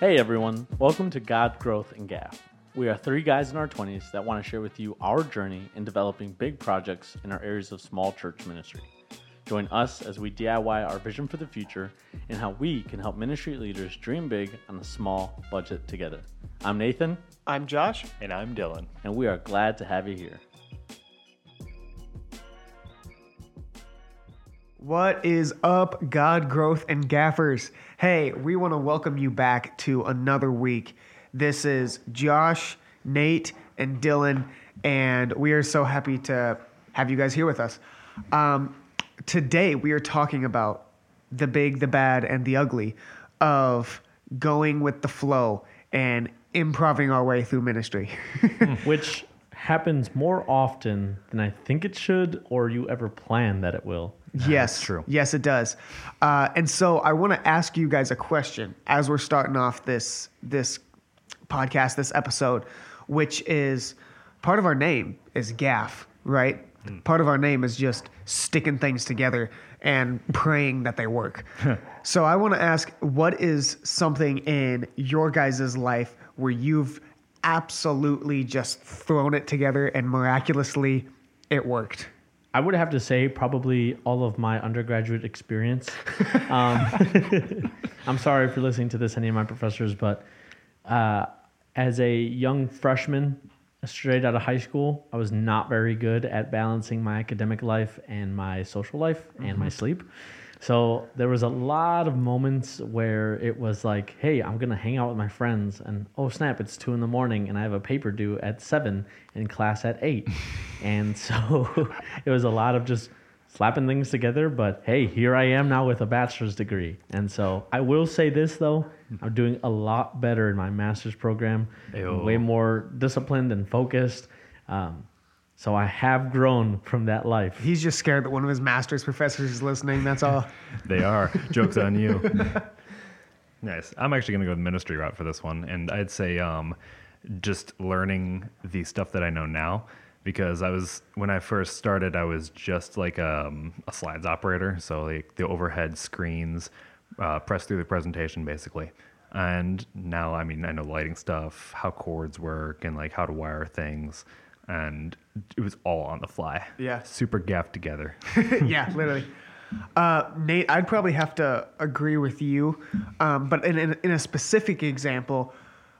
Hey everyone, welcome to God Growth and Gaff. We are three guys in our 20s that want to share with you our journey in developing big projects in our areas of small church ministry. Join us as we DIY our vision for the future and how we can help ministry leaders dream big on a small budget together. I'm Nathan, I'm Josh. And I'm Dylan. and we are glad to have you here. What is up, God Growth and Gaffers? Hey, we want to welcome you back to another week. This is Josh, Nate, and Dylan, and we are so happy to have you guys here with us. Um, today, we are talking about the big, the bad, and the ugly of going with the flow and improving our way through ministry. Which happens more often than I think it should or you ever plan that it will. Yes, true. Yes, it does. Uh, and so I want to ask you guys a question as we're starting off this this podcast, this episode, which is part of our name is gaff, right? Part of our name is just sticking things together and praying that they work. so I want to ask, what is something in your guys' life where you've absolutely just thrown it together and miraculously it worked? I would have to say probably all of my undergraduate experience. Um, I'm sorry if you're listening to this, any of my professors, but uh, as a young freshman, straight out of high school, I was not very good at balancing my academic life and my social life and my sleep. So there was a lot of moments where it was like, "Hey, I'm gonna hang out with my friends," and oh snap, it's two in the morning, and I have a paper due at seven and class at eight, and so it was a lot of just slapping things together. But hey, here I am now with a bachelor's degree, and so I will say this though, I'm doing a lot better in my master's program, way more disciplined and focused. Um, so I have grown from that life. He's just scared that one of his master's professors is listening. That's all. They are. Joke's on you. nice. I'm actually going to go the ministry route for this one. And I'd say um, just learning the stuff that I know now. Because I was, when I first started, I was just like um, a slides operator. So, like the overhead screens, uh, press through the presentation basically. And now, I mean, I know lighting stuff, how cords work, and like how to wire things. And it was all on the fly. Yeah. Super gaffed together. yeah, literally. Uh, Nate, I'd probably have to agree with you. Um, but in, in, in a specific example,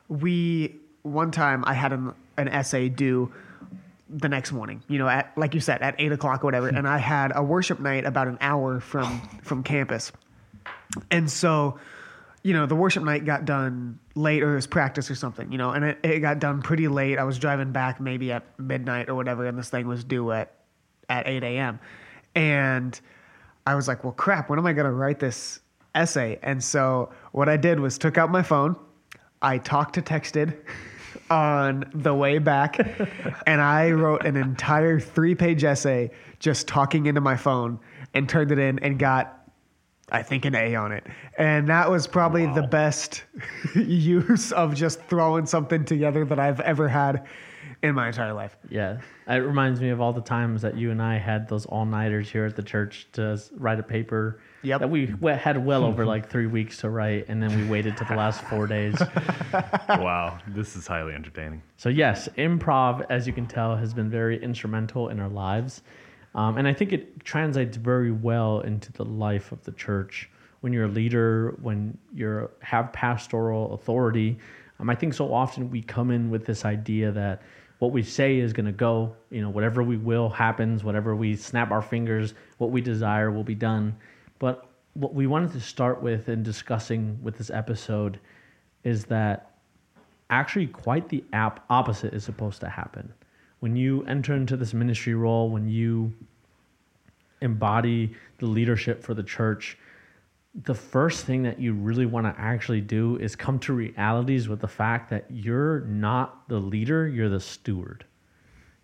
we, one time I had an, an essay due the next morning, you know, at, like you said, at eight o'clock or whatever. and I had a worship night about an hour from, from campus. And so, you know, the worship night got done late or it was practice or something, you know, and it, it got done pretty late. I was driving back maybe at midnight or whatever, and this thing was due at, at 8 a.m. And I was like, well, crap, when am I going to write this essay? And so what I did was took out my phone, I talked to texted on the way back, and I wrote an entire three page essay just talking into my phone and turned it in and got I think an A on it. And that was probably the best use of just throwing something together that I've ever had in my entire life. Yeah, it reminds me of all the times that you and I had those all nighters here at the church to write a paper. Yep. That we we had well over like three weeks to write, and then we waited to the last four days. wow. This is highly entertaining. So yes, improv, as you can tell, has been very instrumental in our lives, um, and I think it translates very well into the life of the church. When you're a leader, when you have pastoral authority, um, I think so often we come in with this idea that what we say is going to go. You know, whatever we will happens. Whatever we snap our fingers, what we desire will be done. But what we wanted to start with in discussing with this episode is that actually quite the opposite is supposed to happen. When you enter into this ministry role, when you embody the leadership for the church, the first thing that you really want to actually do is come to realities with the fact that you're not the leader, you're the steward.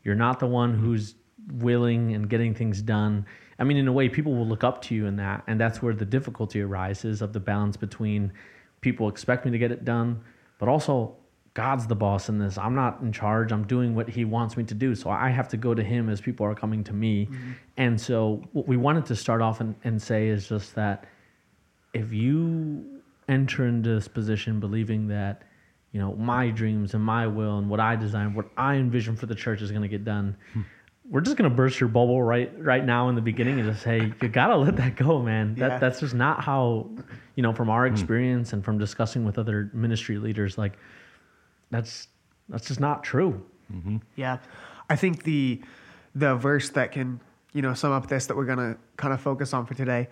You're not the one who's willing and getting things done. I mean, in a way, people will look up to you in that, and that's where the difficulty arises of the balance between people expect me to get it done, but also God's the boss in this. I'm not in charge. I'm doing what He wants me to do. So I have to go to Him as people are coming to me. Mm-hmm. And so, what we wanted to start off and, and say is just that if you enter into this position believing that you know my dreams and my will and what I design, what I envision for the church is going to get done. Hmm. We're just going to burst your bubble right right now in the beginning and just say you got to let that go, man. That Yeah. that's just not how you know from our hmm. experience and from discussing with other ministry leaders like that's that's just not true. Mm-hmm. Yeah, I think the the verse that can you know sum up this that we're gonna kind of focus on for today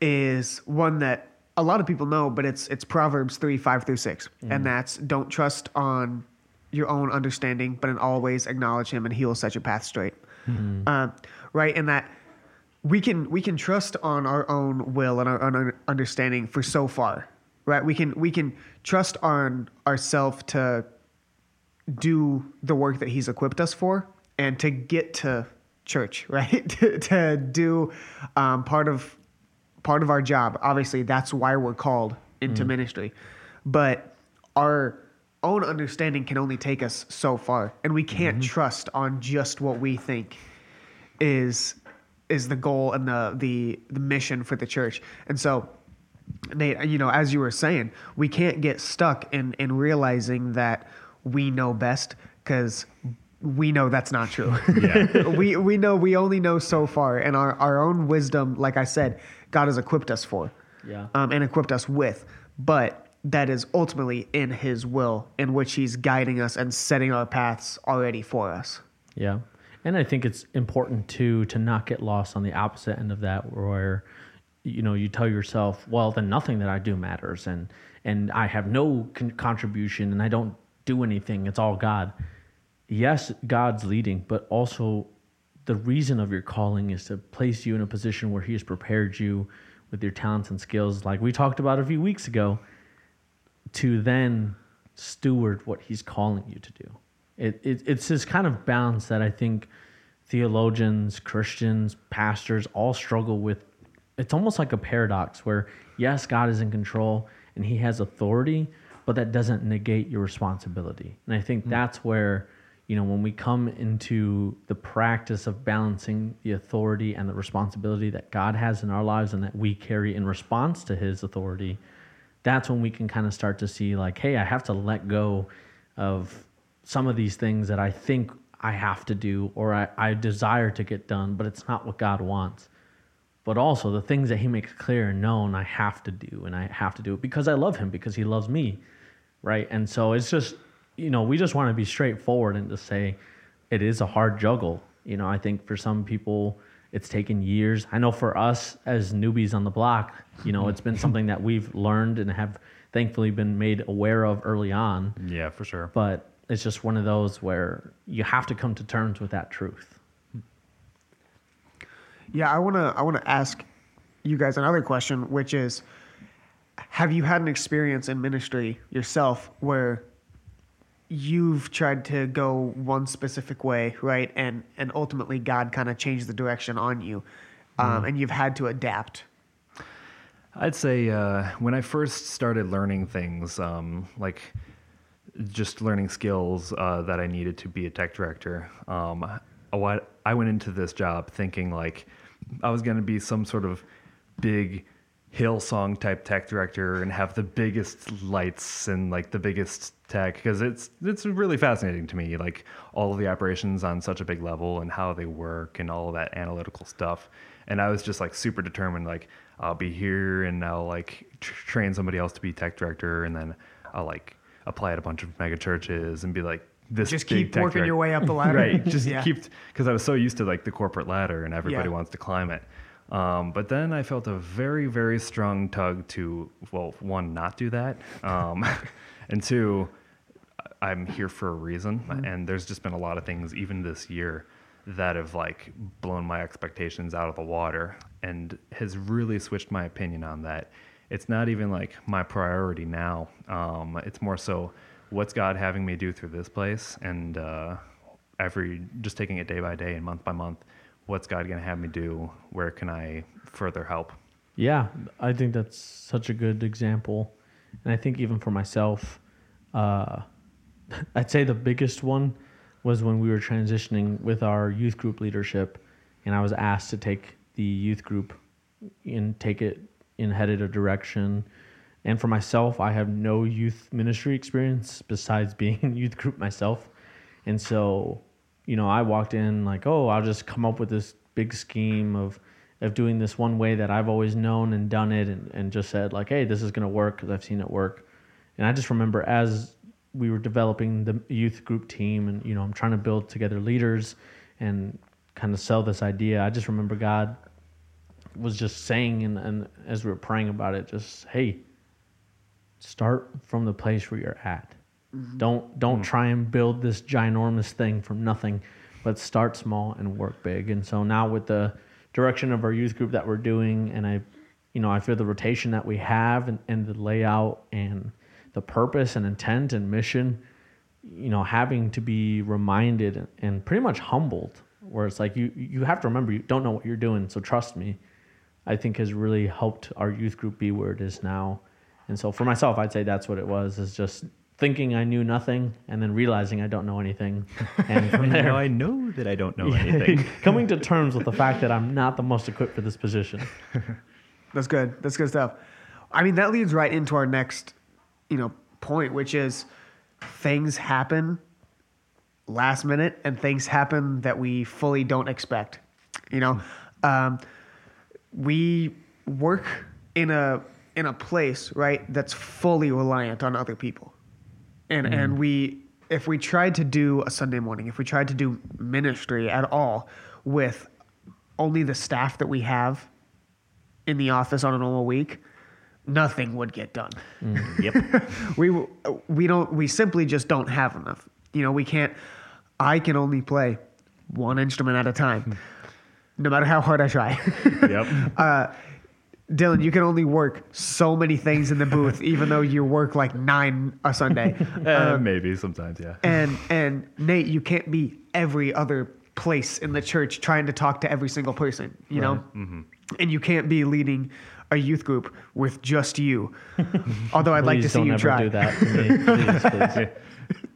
is one that a lot of people know, but it's it's Proverbs three five through six, and mm. that's don't trust on your own understanding, but in all ways acknowledge Him, and He will set your path straight. Uh, right, and that we can we can trust on our own will and our own understanding for so far, right? We can we can trust on ourselves to do the work that he's equipped us for and to get to church right? To, to do um, part of part of our job. Obviously that's why we're called into ministry. But our own understanding can only take us so far and we can't trust on just what we think is is the goal and the the the mission for the church. And so Nate, you know, as you were saying, we can't get stuck in in realizing that we know best because we know that's not true. Yeah. we we know we only know so far, and our our own wisdom, like I said, God has equipped us for, Yeah. um, and equipped us with, but that is ultimately in His will, in which He's guiding us and setting our paths already for us. Yeah. And I think it's important too to not get lost on the opposite end of that where you know you tell yourself, well, then nothing that I do matters and and I have no con- contribution and I don't do anything. It's all God. Yes, God's leading, but also the reason of your calling is to place you in a position where he has prepared you with your talents and skills like we talked about a few weeks ago to then steward what he's calling you to do. It, it it's this kind of balance that I think theologians, Christians, pastors all struggle with. It's almost like a paradox where yes, God is in control and he has authority, but that doesn't negate your responsibility. And I think hmm. that's where you know when we come into the practice of balancing the authority and the responsibility that God has in our lives and that we carry in response to his authority, that's when we can kind of start to see like hey i have to let go of some of these things that i think i have to do or i, I desire to get done but it's not what god wants but also the things that he makes clear and known i have to do and i have to do it because i love him because he loves me right? And so it's just you know we just want to be straightforward and to say it is a hard juggle. You know i think for some people it's taken years. I know for us as newbies on the block you know it's been something that we've learned and have thankfully been made aware of early on. Yeah, for sure. but it's just one of those where you have to come to terms with that truth Yeah, I wanna I wanna ask you guys another question, which is, have you had an experience in ministry yourself where you've tried to go one specific way, right, and and ultimately God kind of changed the direction on you, um, and you've had to adapt? I'd say uh, when I first started learning things, um, like just learning skills uh, that I needed to be a tech director, um, I I went into this job thinking like I was going to be some sort of big Hillsong type tech director and have the biggest lights and like the biggest tech because it's it's really fascinating to me like all of the operations on such a big level and how they work and all of that analytical stuff. And I was just like super determined like I'll be here and I'll like tr- train somebody else to be tech director and then I'll like apply at a bunch of mega churches and be like this Just keep working your way up the ladder. right just Yeah. keep because I was so used to like the corporate ladder and everybody Yeah. wants to climb it. Um, but then I felt a very, very strong tug to, well, one, not do that, um, and two, I'm here for a reason. Mm-hmm. And there's just been a lot of things, even this year, that have like blown my expectations out of the water and has really switched my opinion on that. It's not even like my priority now. Um, it's more so, what's God having me do through this place, and uh, every just taking it day by day and month by month. What's God going to have me do? Where can I further help? Yeah, I think that's such a good example. And I think even for myself, uh, I'd say the biggest one was when we were transitioning with our youth group leadership, and I was asked to take the youth group and take it in headed a direction And for myself, I have no youth ministry experience besides being in youth group myself. And so, you know, I walked in like, oh, I'll just come up with this big scheme of of doing this one way that I've always known and done it and, and just said like, hey, this is going to work because I've seen it work. And I just remember as we were developing the youth group team and, you know, I'm trying to build together leaders and kind of sell this idea. I just remember God was just saying, and, and as we were praying about it, just, hey, start from the place where you're at. Mm-hmm. Don't don't mm-hmm. try and build this ginormous thing from nothing, but start small and work big. And so now with the direction of our youth group that we're doing, and I, you know, I feel the rotation that we have and, and the layout and the purpose and intent and mission, you know, having to be reminded and pretty much humbled, where it's like you you have to remember you don't know what you're doing, so trust me. I think has really helped our youth group be where it is now. And so for myself, I'd say that's what it was is just thinking I knew nothing and then realizing I don't know anything. And from there, now I know that I don't know yeah, anything. coming to terms with the fact that I'm not the most equipped for this position. That's good. That's good stuff. I mean, that leads right into our next, you know, point, which is things happen last minute and things happen that we fully don't expect. You know, um, we work in a in a place right that's fully reliant on other people. And mm. and we if we tried to do a sunday morning if we tried to do ministry at all with only the staff that we have in the office on a normal week nothing would get done. Mm. yep. We we don't we simply just don't have enough. You know we can't i can only play one instrument at a time no matter how hard i try. Yep. Uh, Dylan, you can only work so many things in the booth, even though you work like nine a Sunday. Uh, um, maybe sometimes, yeah. And and Nate, you can't be every other place in the church trying to talk to every single person, you right. know. Mm-hmm. And you can't be leading a youth group with just you. Although I'd like to see you try. Do that please, please.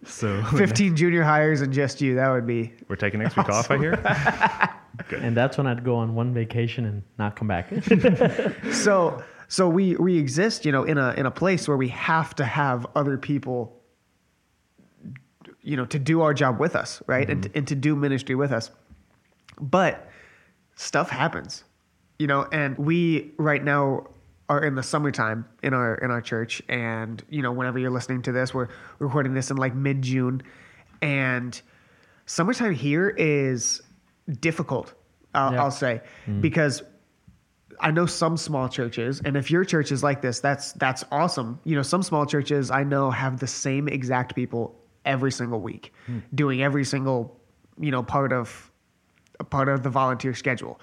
So 15 junior highers and just you. That would be. We're taking next week awesome. off, I hear. Good. And that's when I'd go on one vacation and not come back. so so we we exist, you know, in a in a place where we have to have other people you know, to do our job with us, right? Mm-hmm. And, to, and to do ministry with us. But stuff happens, you know, and we right now are in the summertime in our in our church and you know whenever you're listening to this we're recording this in like mid June and summertime here is difficult. I'll, yeah. I'll say mm. because I know some small churches, and if your church is like this, that's that's awesome. You know, some small churches I know have the same exact people every single week, mm. doing every single you know part of a part of the volunteer schedule.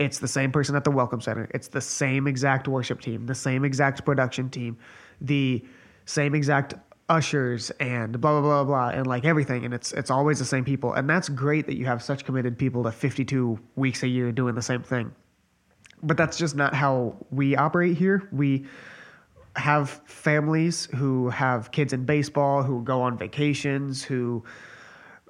It's the same person at the welcome center. It's the same exact worship team, the same exact production team, the same exact ushers and blah blah blah blah and like everything and it's it's always the same people. And that's great that you have such committed people to 52 weeks a year doing the same thing. But that's just not how we operate here. We have families who have kids in baseball who go on vacations who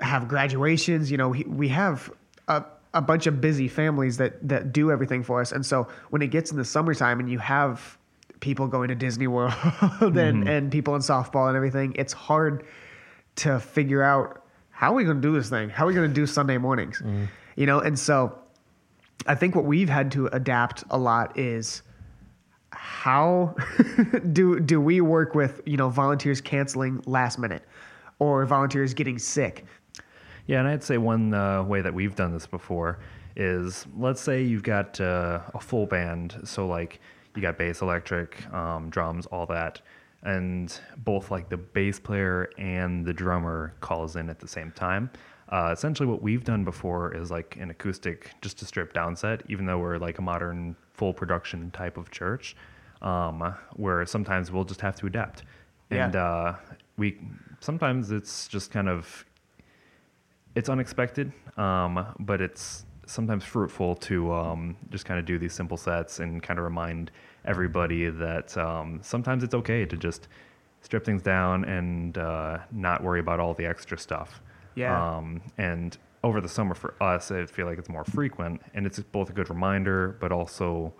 have graduations. You know we have a, a bunch of busy families that that do everything for us and so when it gets in the summertime and you have people going to Disney World and, mm-hmm. and people in softball and everything, it's hard to figure out how are we going to do this thing? How are we going to do Sunday mornings? Mm-hmm. You know, and so I think what we've had to adapt a lot is how do do we work with you know volunteers canceling last minute or volunteers getting sick? Yeah, and I'd say one uh, way that we've done this before is let's say you've got uh, a full band, so like you got bass, electric, um, drums, all that, and both like the bass player and the drummer calls in at the same time. Uh, essentially, what we've done before is like an acoustic, just a stripped down set, even though we're like a modern full production type of church, um, where sometimes we'll just have to adapt. Yeah. And uh, we sometimes it's just kind of it's unexpected, um, but it's sometimes fruitful to um, just kind of do these simple sets and kind of remind everybody that um, sometimes it's okay to just strip things down and uh, not worry about all the extra stuff. Yeah. Um, and over the summer for us, I feel like it's more frequent, and it's both a good reminder, but also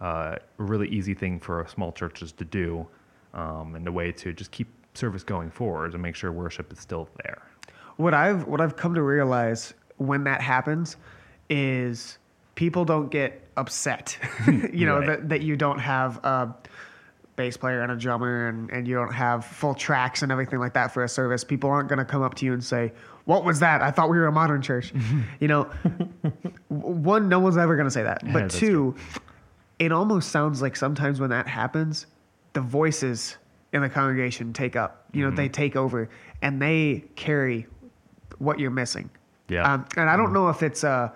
uh, a really easy thing for small churches to do um, and a way to just keep service going forward and make sure worship is still there. What I've what I've come to realize when that happens is people don't get upset. you know Right. that that you don't have a bass player and a drummer and, and you don't have full tracks and everything like that for a service. People aren't going to come up to you and say, "What was that? I thought we were a modern church." you know, one, no one's ever going to say that. But that's two, it almost sounds like sometimes when that happens, the voices in the congregation take up. You know, Mm-hmm. they take over and they carry what you're missing. Yeah. Mm-hmm. Um, and I don't know if it's a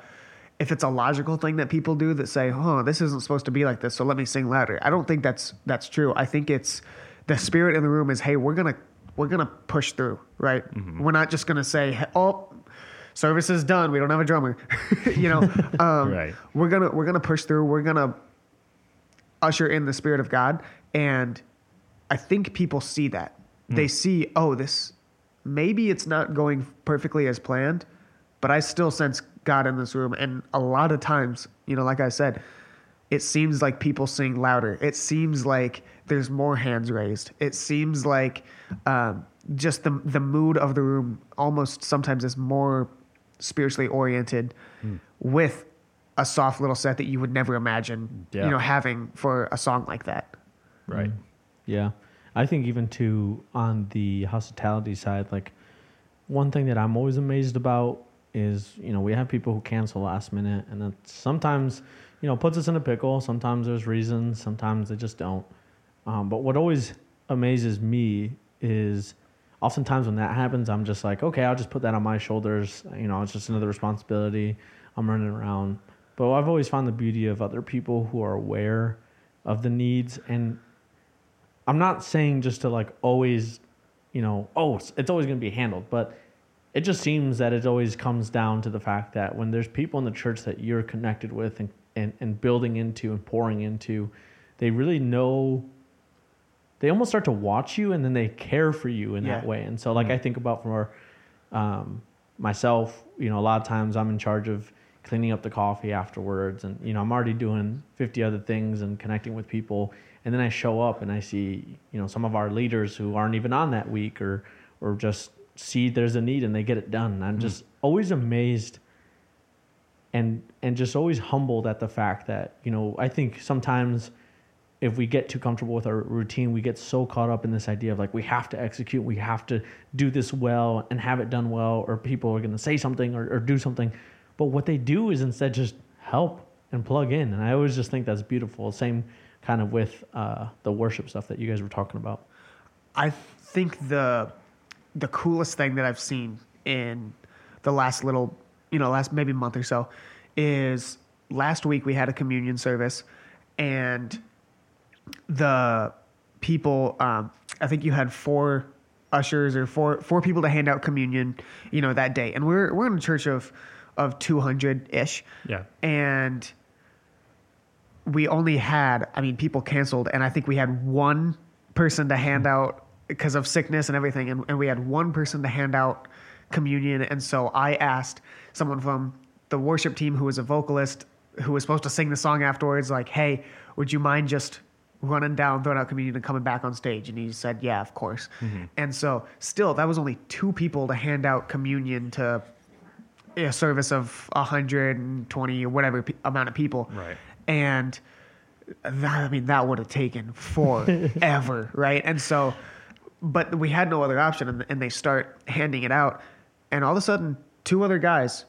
if it's a logical thing that people do that say, "Oh, this isn't supposed to be like this, so let me sing louder." I don't think that's that's true. I think it's the spirit in the room is, "Hey, we're gonna we're gonna push through, right? Mm-hmm. We're not just gonna say, "Oh, service is done. We don't have a drummer." you know, um, Right. We're gonna we're gonna push through. We're gonna usher in the spirit of God, and I think people see that. They see, oh, this maybe it's not going perfectly as planned, but I still sense God in this room. And a lot of times, you know, like I said, it seems like people sing louder. It seems like there's more hands raised. It seems like um, just the the mood of the room almost sometimes is more spiritually oriented with a soft little set that you would never imagine, Yeah. you know, having for a song like that. Right. Yeah. I think even too on the hospitality side, like one thing that I'm always amazed about is, you know, we have people who cancel last minute and that sometimes, you know, puts us in a pickle. Sometimes there's reasons, sometimes they just don't. Um, but what always amazes me is oftentimes when that happens, I'm just like, okay, I'll just put that on my shoulders. You know, it's just another responsibility. I'm running around. But I've always found the beauty of other people who are aware of the needs and I'm not saying just to like always, you know, oh, it's, it's always going to be handled, but it just seems that it always comes down to the fact that when there's people in the church that you're connected with and, and, and building into and pouring into, they really know, they almost start to watch you and then they care for you in that way. And so, like, I think about for um, myself, you know, a lot of times I'm in charge of cleaning up the coffee afterwards and you know i'm already doing 50 other things and connecting with people. And then i show up and i see you know some of our leaders who aren't even on that week or or just see there's a need and they get it done. And i'm mm-hmm. just always amazed and and just always humbled at the fact that you know i think sometimes if we get too comfortable with our routine we get so caught up in this idea of like we have to execute we have to do this well and have it done well or people are going to say something or, or do something but what they do is instead just help and plug in. And i always just think that's beautiful. Same kind of with uh, the worship stuff that you guys were talking about. I think the the coolest thing that I've seen in the last little, you know, last maybe month or so is last week we had a communion service and the people um, I think you had four ushers or four four people to hand out communion, you know, that day. And we're we're in a church of of 200-ish Yeah. and we only had i mean people canceled and i think we had one person to hand mm-hmm. out because of sickness and everything and, and we had one person to hand out communion and so i asked someone from the worship team who was a vocalist who was supposed to sing the song afterwards like hey would you mind just running down throwing out communion and coming back on stage? And he said yeah of course. Mm-hmm. And so still that was only two people to hand out communion to a service of 120 or whatever pe- amount of people. Right. And that, I mean, that would have taken forever, right? And so, but we had no other option, and, and they start handing it out, and all of a sudden, two other guys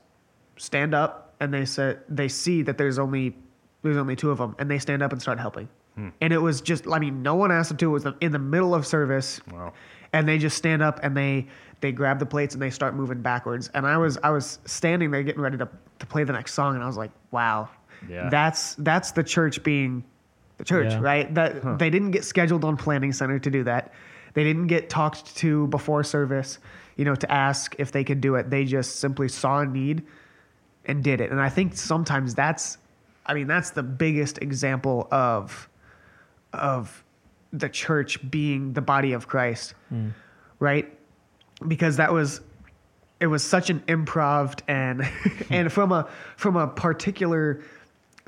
stand up, and they said they see that there's only there's only two of them, and they stand up and start helping. Hmm. And it was just, I mean, no one asked them to. It was in the middle of service Wow. And they just stand up and they they grab the plates and they start moving backwards. And i was i was standing there getting ready to, to play the next song and i was like wow. Yeah. that's that's the church being the church Yeah. right? That they didn't get scheduled on planning center to do that. They didn't get talked to before service you know to ask if they could do it. They just simply saw a need and did it. And i think sometimes that's i mean that's the biggest example of of the church being the body of Christ, right? Because that was it was such an improv and and from a from a particular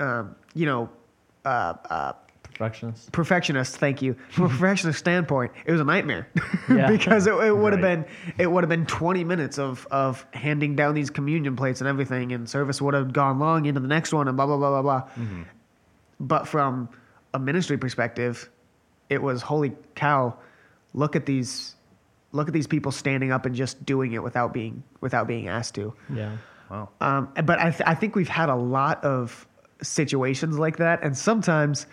um, you know uh, uh, Perfectionist. perfectionist thank you from a perfectionist standpoint it was a nightmare Yeah. because it, it would have Right. been it would have been 20 minutes of of handing down these communion plates and everything and service would have gone long into the next one and blah blah blah blah blah Mm-hmm. but from a ministry perspective it was holy cow look at these look at these people standing up and just doing it without being without being asked to Yeah. Wow. um, but I, th- I think we've had a lot of situations like that, and sometimes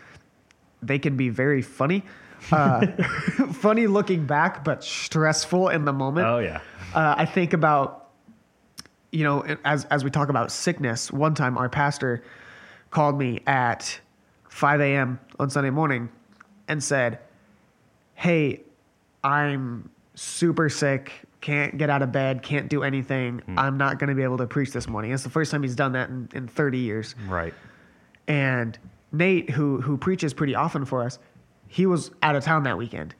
they can be very funny. Uh, funny looking back, but stressful in the moment. Oh yeah. Uh, I think about, you know, as as we talk about sickness. One time, our pastor called me at 5 a.m. on Sunday morning and said, "Hey, I'm super sick. Can't get out of bed. Can't do anything. Hmm. I'm not going to be able to preach this morning." It's the first time he's done that in, in 30 years. Right. And Nate, who who preaches pretty often for us, he was out of town that weekend,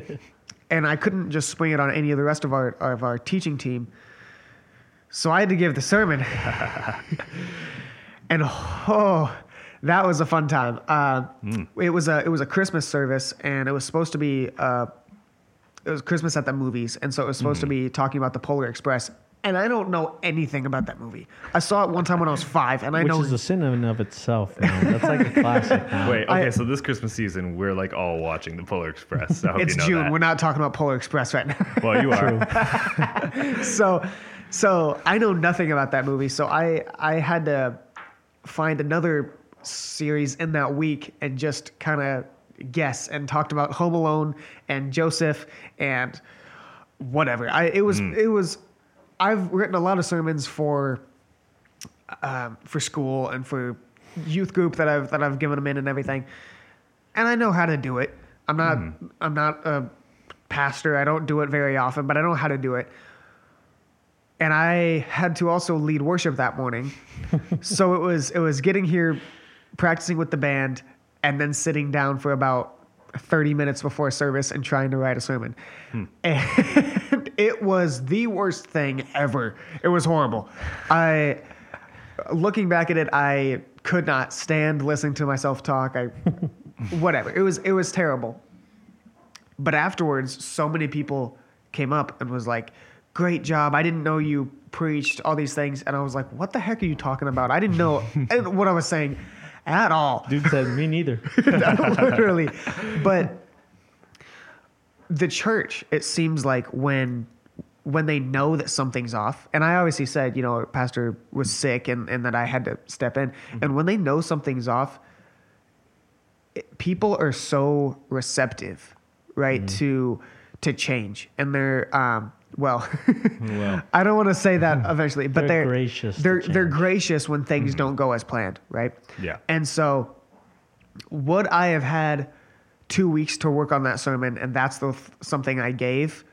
and I couldn't just swing it on any of the rest of our of our teaching team. So I had to give the sermon, and oh, that was a fun time. Uh, It was a it was a Christmas service, and it was supposed to be uh, it was Christmas at the movies, and so it was supposed to be talking about the Polar Express. And I don't know anything about that movie. I saw it one time when I was five, and I know. Which know is a sin in of itself, man. That's like a classic now. Wait. Okay. I- so this Christmas season, we're like all watching the Polar Express. I hope it's you know June. that. We're not talking about Polar Express right now. Well, you are. so, so I know nothing about that movie. So I I had to find another series in that week and just kind of guess and talked about Home Alone and Joseph and whatever. I it was it was. I've written a lot of sermons for um, for school and for youth group that I've that I've given them in and everything, and I know how to do it. I'm not I'm not a pastor. I don't do it very often, but I know how to do it. And I had to also lead worship that morning, so it was it was getting here, practicing with the band, and then sitting down for about 30 minutes before service and trying to write a sermon. And it was the worst thing ever. It was horrible. I looking back at it, I could not stand listening to myself talk. I whatever. It was it was terrible. But afterwards, so many people came up and was like, "Great job! I didn't know you preached all these things." And I was like, "What the heck are you talking about? I didn't know what I was saying at all." Dude said, me neither. literally. But the church, it seems like when when they know that something's off, and I obviously said, you know, pastor was sick and, and that I had to step in. And when they know something's off, it, people are so receptive, right, to to change. And they're um well, Well. I don't want to say that eventually, but They're they're gracious They're they're gracious when things mm-hmm. don't go as planned, right? Yeah. And so, would I have had two weeks to work on that sermon, and that's the something I gave?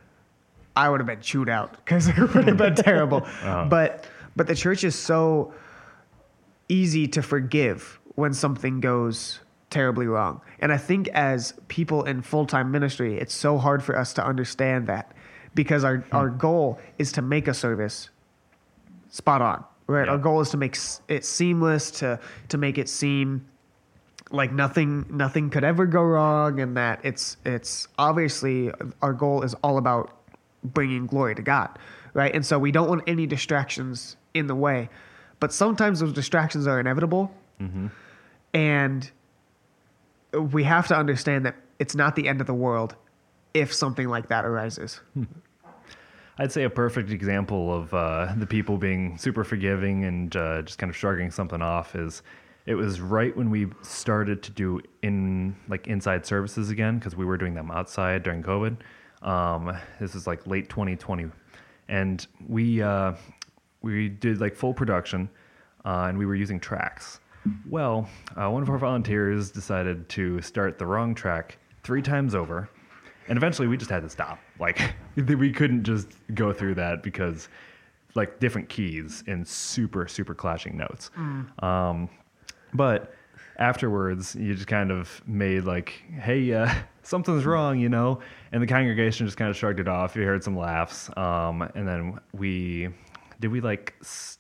I would have been chewed out because it would have been terrible. Uh-huh. But but the church is so easy to forgive when something goes terribly wrong. And I think as people in full time ministry, it's so hard for us to understand that because our, hmm. our goal is to make a service spot on, right? Yeah. Our goal is to make it seamless, to to make it seem like nothing nothing could ever go wrong, and that it's it's obviously our goal is all about bringing glory to God, right? And so we don't want any distractions in the way, but sometimes those distractions are inevitable, mm-hmm. and we have to understand that it's not the end of the world if something like that arises. Hmm. I'd say a perfect example of uh, the people being super forgiving and uh, just kind of shrugging something off is it was right when we started to do in like inside services again because we were doing them outside during COVID. Um, this is like late 2020, and we uh, we did like full production, uh, and we were using tracks. Well, uh, one of our volunteers decided to start the wrong track three times over, and eventually we just had to stop. Like we couldn't just go through that because like different keys and super super clashing notes. Um, but afterwards, you just kind of made like, "Hey, uh, something's wrong," you know, and the congregation just kind of shrugged it off. You heard some laughs, um, and then we did we like s-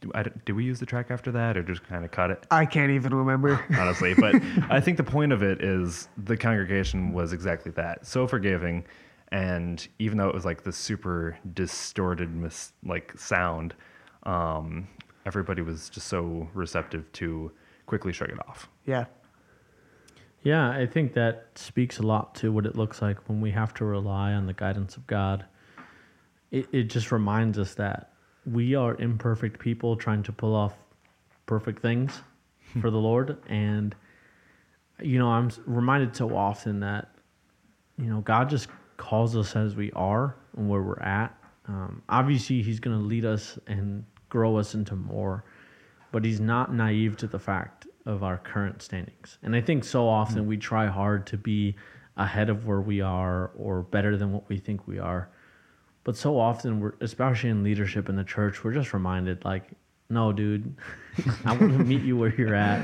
do, I, did we use the track after that or just kind of cut it? I can't even remember. honestly. But I think the point of it is the congregation was exactly that so forgiving. And even though it was like this super distorted, mis- like sound, um, everybody was just so receptive to quickly shrug it off. yeah. Yeah, I think that speaks a lot to what it looks like when we have to rely on the guidance of God. It, it just reminds us that we are imperfect people trying to pull off perfect things for the Lord. And, you know, I'm reminded so often that, you know, God just calls us as we are and where we're at. Um, obviously, He's going to lead us and grow us into more, but He's not naive to the fact of our current standings. And I think so often we try hard to be ahead of where we are or better than what we think we are. But so often we're especially in leadership in the church, we're just reminded like, no, dude, I want to meet you where you're at.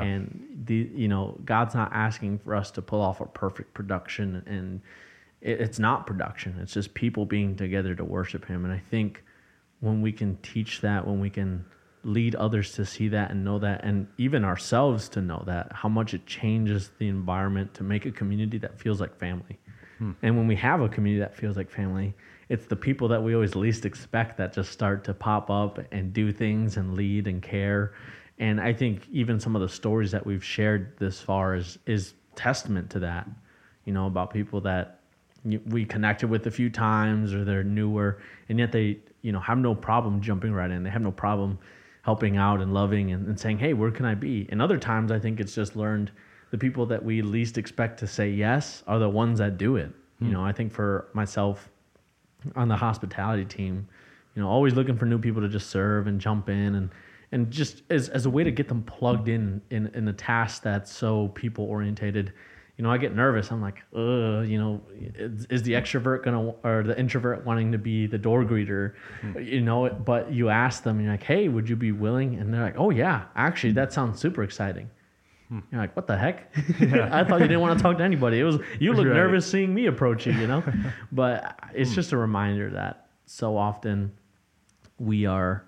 and the you know, God's not asking for us to pull off a perfect production and it, it's not production. It's just people being together to worship him. And I think when we can teach that, when we can lead others to see that and know that, and even ourselves to know that, how much it changes the environment to make a community that feels like family. Hmm. And when we have a community that feels like family, it's the people that we always least expect that just start to pop up and do things and lead and care. And I think even some of the stories that we've shared this far is is testament to that. You know, about people that we connected with a few times or they're newer and yet they you know have no problem jumping right in. They have no problem helping out and loving and, and saying hey where can i be? And other times i think it's just learned the people that we least expect to say yes are the ones that do it. You hmm. know i think for myself on the hospitality team you know always looking for new people to just serve and jump in and and just as, as a way to get them plugged in in, in a task that's so people orientated you know i get nervous. I'm like uh you know is, is the extrovert gonna or the introvert wanting to be the door greeter? You know but you ask them and you're like hey would you be willing? And they're like oh yeah actually that sounds super exciting. You're like, what the heck? I thought you didn't want to talk to anybody. It was you look Right. nervous seeing me approach you, you know. but it's just a reminder that so often we are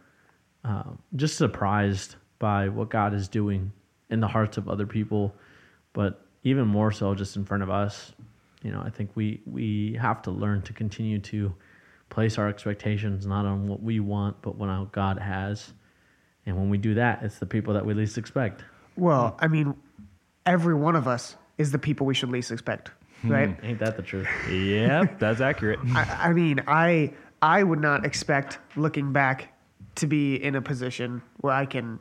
um, just surprised by what God is doing in the hearts of other people, but even more so just in front of us. You know, I think we we have to learn to continue to place our expectations not on what we want, but what God has. And when we do that, it's the people that we least expect. Well, I mean, every one of us is the people we should least expect, hmm. right? Ain't that the truth? Yep, that's accurate. I, I mean, I I would not expect looking back to be in a position where I can,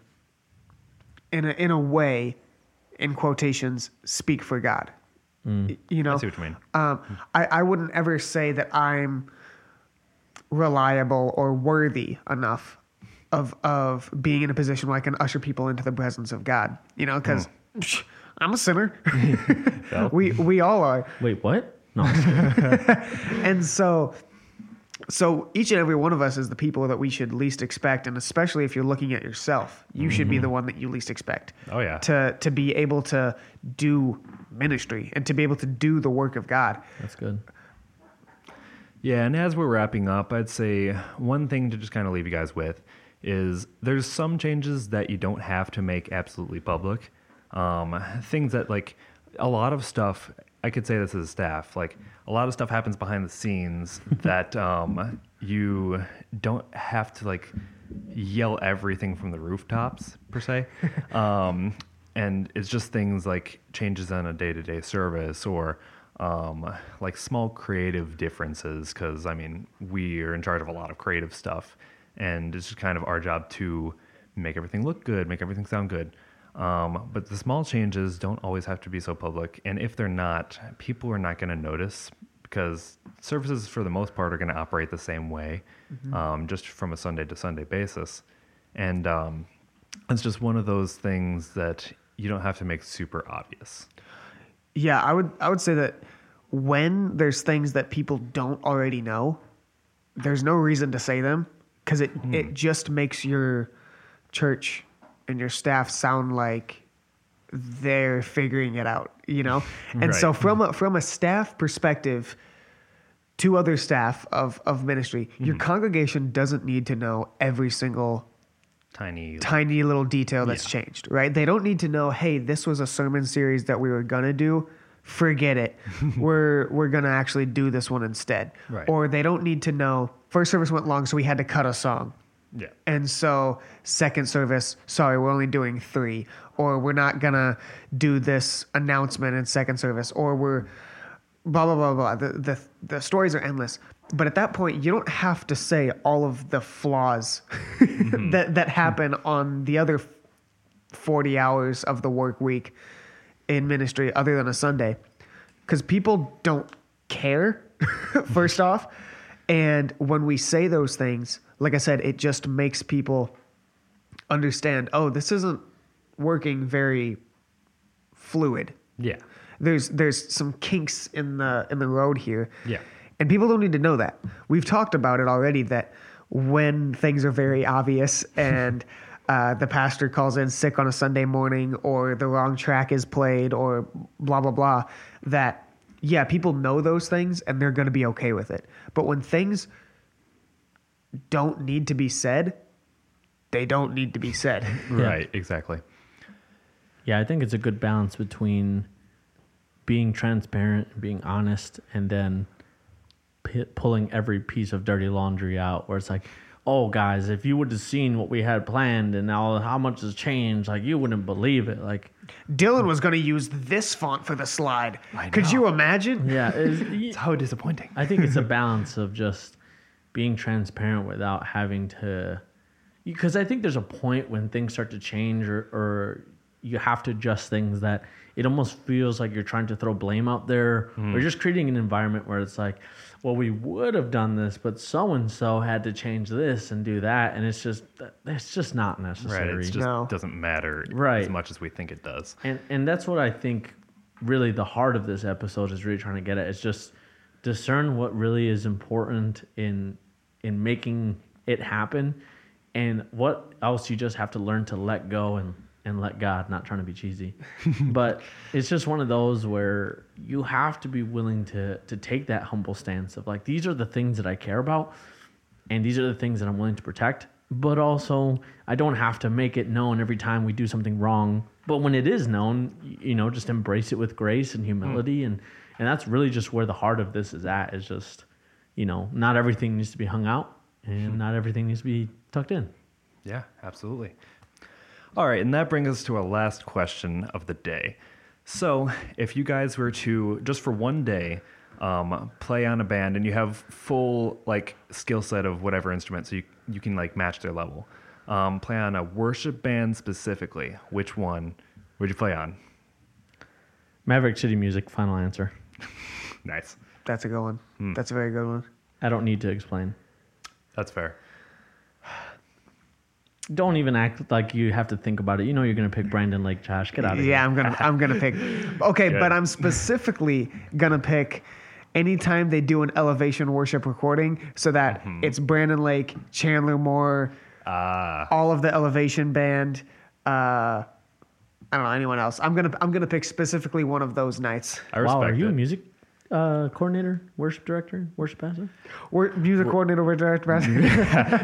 in a in a way, in quotations, speak for God. Y- You know, I see what you mean. Um, I I wouldn't ever say that I'm reliable or worthy enough of of being in a position where I can usher people into the presence of God. You know, because I'm a sinner. we we all are. Wait, what? No. and so so each and every one of us is the people that we should least expect and especially if you're looking at yourself you should be the one that you least expect Oh, yeah. to to be able to do ministry and to be able to do the work of god That's good. Yeah, and as we're wrapping up, I'd say one thing to just kind of leave you guys with is there's some changes that you don't have to make absolutely public. Um, things that like a lot of stuff. I could say this as a staff. Like a lot of stuff happens behind the scenes that um, you don't have to like yell everything from the rooftops per se. Um, and it's just things like changes on a day-to-day service or um, like small creative differences because i mean we are in charge of a lot of creative stuff and it's just kind of our job to make everything look good make everything sound good um, but the small changes don't always have to be so public. And if they're not people are not going to notice because services for the most part are going to operate the same way um, just from a sunday to sunday basis. And um, it's just one of those things that you don't have to make super obvious. Yeah i would i would say that when there's things that people don't already know there's no reason to say them because it it just makes your church and your staff sound like they're figuring it out you know and so from a from a staff perspective to other staff of of ministry your mm-hmm. congregation doesn't need to know every single Tiny. tiny little detail that's Yeah. changed, right? They don't need to know, hey, this was a sermon series that we were gonna do. Forget it. we're we're gonna actually do this one instead. Right. Or they don't need to know first service went long, so we had to cut a song. Yeah. And so second service, sorry, we're only doing three. Or we're not gonna do this announcement in second service. Or we're blah blah blah blah. The the the stories are endless. But at that point, you don't have to say all of the flaws mm-hmm. that that happen on the other forty hours of the work week in ministry, other than a Sunday, because people don't care. first off, and when we say those things, like I said, it just makes people understand. Oh, this isn't working very fluid Yeah. there's there's some kinks in the in the road here. Yeah. And people don't need to know that. We've talked about it already that when things are very obvious and uh, the pastor calls in sick on a Sunday morning or the wrong track is played or blah blah blah that yeah, people know those things and they're going to be okay with it. But when things don't need to be said, they don't need to be said. Right. Exactly. Yeah, I think it's a good balance between being transparent, and being honest, and then p- pulling every piece of dirty laundry out. Where it's like, oh, guys, if you would have seen what we had planned and now how much has changed, like you wouldn't believe it. Like, Dylan was going to use this font for the slide. I Could know. you imagine? yeah, it's, It's how disappointing. I think it's a balance of just being transparent without having to, because I think there's a point when things start to change or, or you have to adjust things that it almost feels like you're trying to throw blame out there or hmm. just creating an environment where it's like, well, we would have done this, but so and so had to change this and do that, and it's just it's just not Right. necessary. It just No. doesn't matter Right. as much as we think it does. and and that's what I think really the heart of this episode is really trying to get at is just discern what really is important in in making it happen and what else you just have to learn to let go and and let God not trying to be cheesy but it's just one of those where you have to be willing to to take that humble stance of like these are the things that I care about and these are the things that I'm willing to protect. But also, I don't have to make it known every time we do something wrong. But when it is known, you know, just embrace it with grace and humility, mm. and and that's really just where the heart of this is at. Is just, you know, not everything needs to be hung out, and not everything needs to be tucked in. Yeah, absolutely. All right, and that brings us to our last question of the day. So, if you guys were to just for one day um, play on a band and you have full like skill set of whatever instrument, so you you can like match their level, um, play on a worship band specifically, which one would you play on? Maverick City Music. Final answer. Nice, That's a good one. That's a very good one. I don't need to explain. that's fair. Don't even act like you have to think about it. You know you're gonna pick Brandon Lake Josh. Get out of here. Yeah, I'm gonna I'm gonna pick. Okay, Good. but I'm specifically gonna pick anytime they do an elevation worship recording, so that it's Brandon Lake, Chandler Moore, Ah, all of the elevation band. Uh, I don't know anyone else. I'm gonna I'm gonna pick specifically one of those nights. I respect Wow, are you it. a music uh, coordinator, worship director, worship pastor? We're music coordinator, we're director.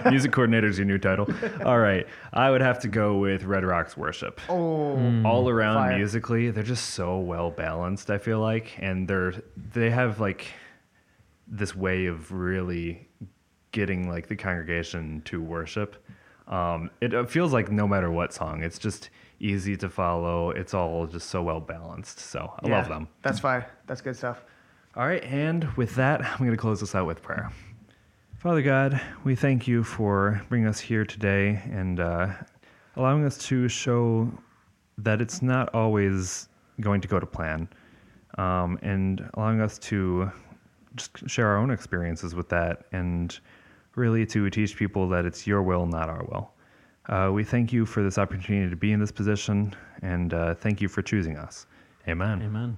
Music coordinator is your new title. All right. I would have to go with Red Rocks Worship. oh, All around Fire. musically, they're just so well balanced, I feel like. And they're they have like this way of really getting like the congregation to worship. Um, it, it feels like no matter what song, it's just easy to follow. It's all just so well balanced. So I love them. That's fire. That's good stuff. All right, and with that, I'm going to close this out with prayer. Father God, we thank you for bringing us here today and uh, allowing us to show that it's not always going to go to plan, um, and allowing us to just share our own experiences with that and really to teach people that it's your will, not our will. Uh, we thank you for this opportunity to be in this position, and uh, thank you for choosing us. Amen. Amen.